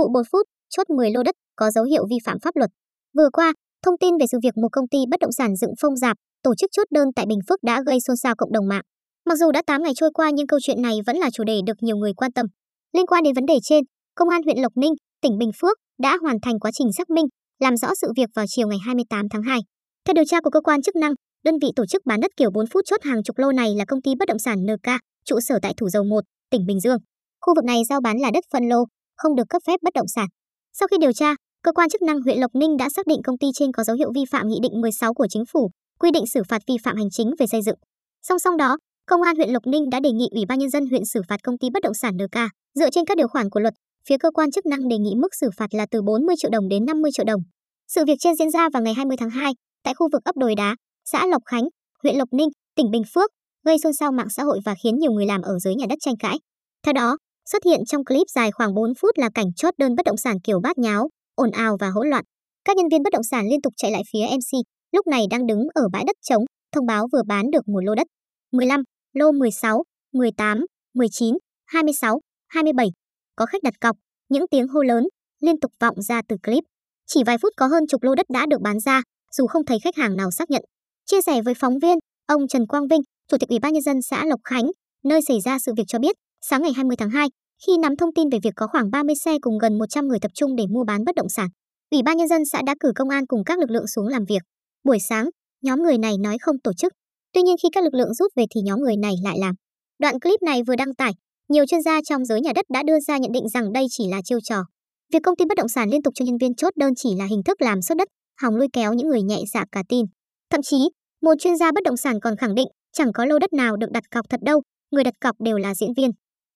Vụ bồi phút, chốt 10 lô đất có dấu hiệu vi phạm pháp luật. Vừa qua, thông tin về sự việc một công ty bất động sản dựng phong dạp, tổ chức chốt đơn tại Bình Phước đã gây xôn xao cộng đồng mạng. Mặc dù đã 8 ngày trôi qua nhưng câu chuyện này vẫn là chủ đề được nhiều người quan tâm. Liên quan đến vấn đề trên, Công an huyện Lộc Ninh, tỉnh Bình Phước đã hoàn thành quá trình xác minh, làm rõ sự việc vào chiều ngày 28 tháng 2. Theo điều tra của cơ quan chức năng, đơn vị tổ chức bán đất kiểu 4 phút chốt hàng chục lô này là công ty bất động sản NK, trụ sở tại Thủ Dầu 1, tỉnh Bình Dương. Khu vực này giao bán là đất phân lô, không được cấp phép bất động sản. Sau khi điều tra, cơ quan chức năng huyện Lộc Ninh đã xác định công ty trên có dấu hiệu vi phạm nghị định 16 của chính phủ, quy định xử phạt vi phạm hành chính về xây dựng. Song song đó, công an huyện Lộc Ninh đã đề nghị Ủy ban nhân dân huyện xử phạt công ty bất động sản NK, dựa trên các điều khoản của luật, phía cơ quan chức năng đề nghị mức xử phạt là từ 40 triệu đồng đến 50 triệu đồng. Sự việc trên diễn ra vào ngày 20 tháng 2 tại khu vực ấp Đồi Đá, xã Lộc Khánh, huyện Lộc Ninh, tỉnh Bình Phước, gây xôn xao mạng xã hội và khiến nhiều người làm ở dưới nhà đất tranh cãi. Theo đó, xuất hiện trong clip dài khoảng 4 phút là cảnh chốt đơn bất động sản kiểu bát nháo, ồn ào và hỗn loạn. Các nhân viên bất động sản liên tục chạy lại phía MC, lúc này đang đứng ở bãi đất trống, thông báo vừa bán được một lô đất. 15, lô 16, 18, 19, 26, 27. Có khách đặt cọc, những tiếng hô lớn liên tục vọng ra từ clip. Chỉ vài phút có hơn chục lô đất đã được bán ra, dù không thấy khách hàng nào xác nhận. Chia sẻ với phóng viên, ông Trần Quang Vinh, Chủ tịch Ủy ban nhân dân xã Lộc Khánh, nơi xảy ra sự việc cho biết, sáng ngày 20 tháng 2, khi nắm thông tin về việc có khoảng 30 xe cùng gần 100 người tập trung để mua bán bất động sản, Ủy ban nhân dân xã đã cử công an cùng các lực lượng xuống làm việc. Buổi sáng, nhóm người này nói không tổ chức. Tuy nhiên khi các lực lượng rút về thì nhóm người này lại làm. Đoạn clip này vừa đăng tải, nhiều chuyên gia trong giới nhà đất đã đưa ra nhận định rằng đây chỉ là chiêu trò. Việc công ty bất động sản liên tục cho nhân viên chốt đơn chỉ là hình thức làm sốt đất, hòng lôi kéo những người nhẹ dạ cả tin. Thậm chí, một chuyên gia bất động sản còn khẳng định chẳng có lô đất nào được đặt cọc thật đâu, người đặt cọc đều là diễn viên.